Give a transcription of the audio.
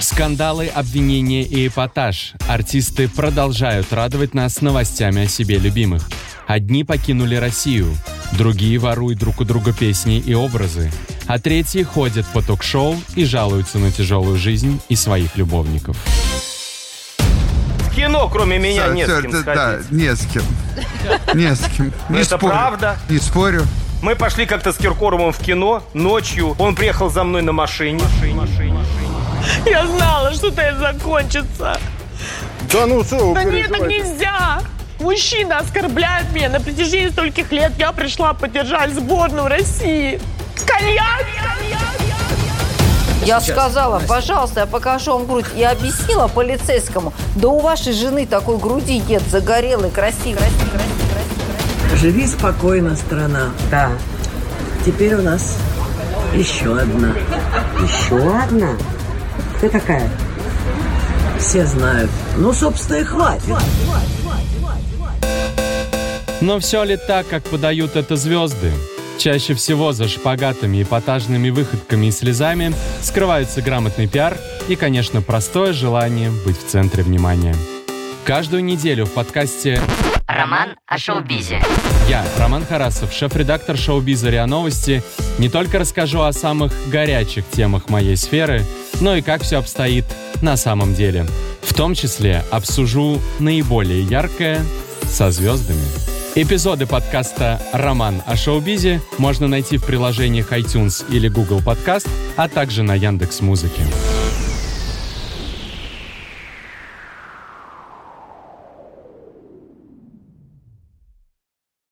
Скандалы, обвинения и эпатаж. Артисты продолжают радовать нас новостями о себе любимых. Одни покинули Россию, другие воруют друг у друга песни и образы, а третьи ходят по ток-шоу и жалуются на тяжелую жизнь и своих любовников. В кино, кроме меня, нет всё, с кем да, сходить. да, не с кем. Не с кем. Не Это спорю. правда? Не спорю. Мы пошли как-то с Киркоровым в кино ночью. Он приехал за мной на машине. Я знала, что это закончится. Да ну что вы Да нет, так переживаете? нельзя. Мужчина оскорбляет меня. На протяжении стольких лет я пришла поддержать сборную России. Коньяк! Я сказала, пожалуйста, я покажу вам грудь. Я объяснила полицейскому, да у вашей жены такой груди нет, загорелой, красивой. красивой, красивой. Живи спокойно, страна. Да. Теперь у нас еще одна. Еще одна? Кто такая? Все знают. Ну, собственно, и хватит. Но все ли так, как подают это звезды? Чаще всего за шпагатами, эпатажными выходками и слезами скрываются грамотный пиар и, конечно, простое желание быть в центре внимания. Каждую неделю в подкасте Роман о шоу-бизе. я, Роман Харасов, шеф-редактор шоу-биза РИА Новости, не только расскажу о самых горячих темах моей сферы, но и как все обстоит на самом деле. В том числе обсужу наиболее яркое со звездами. Эпизоды подкаста «Роман о шоу-бизе» можно найти в приложениях iTunes или Google Podcast, а также на Яндекс.Музыке. Музыке.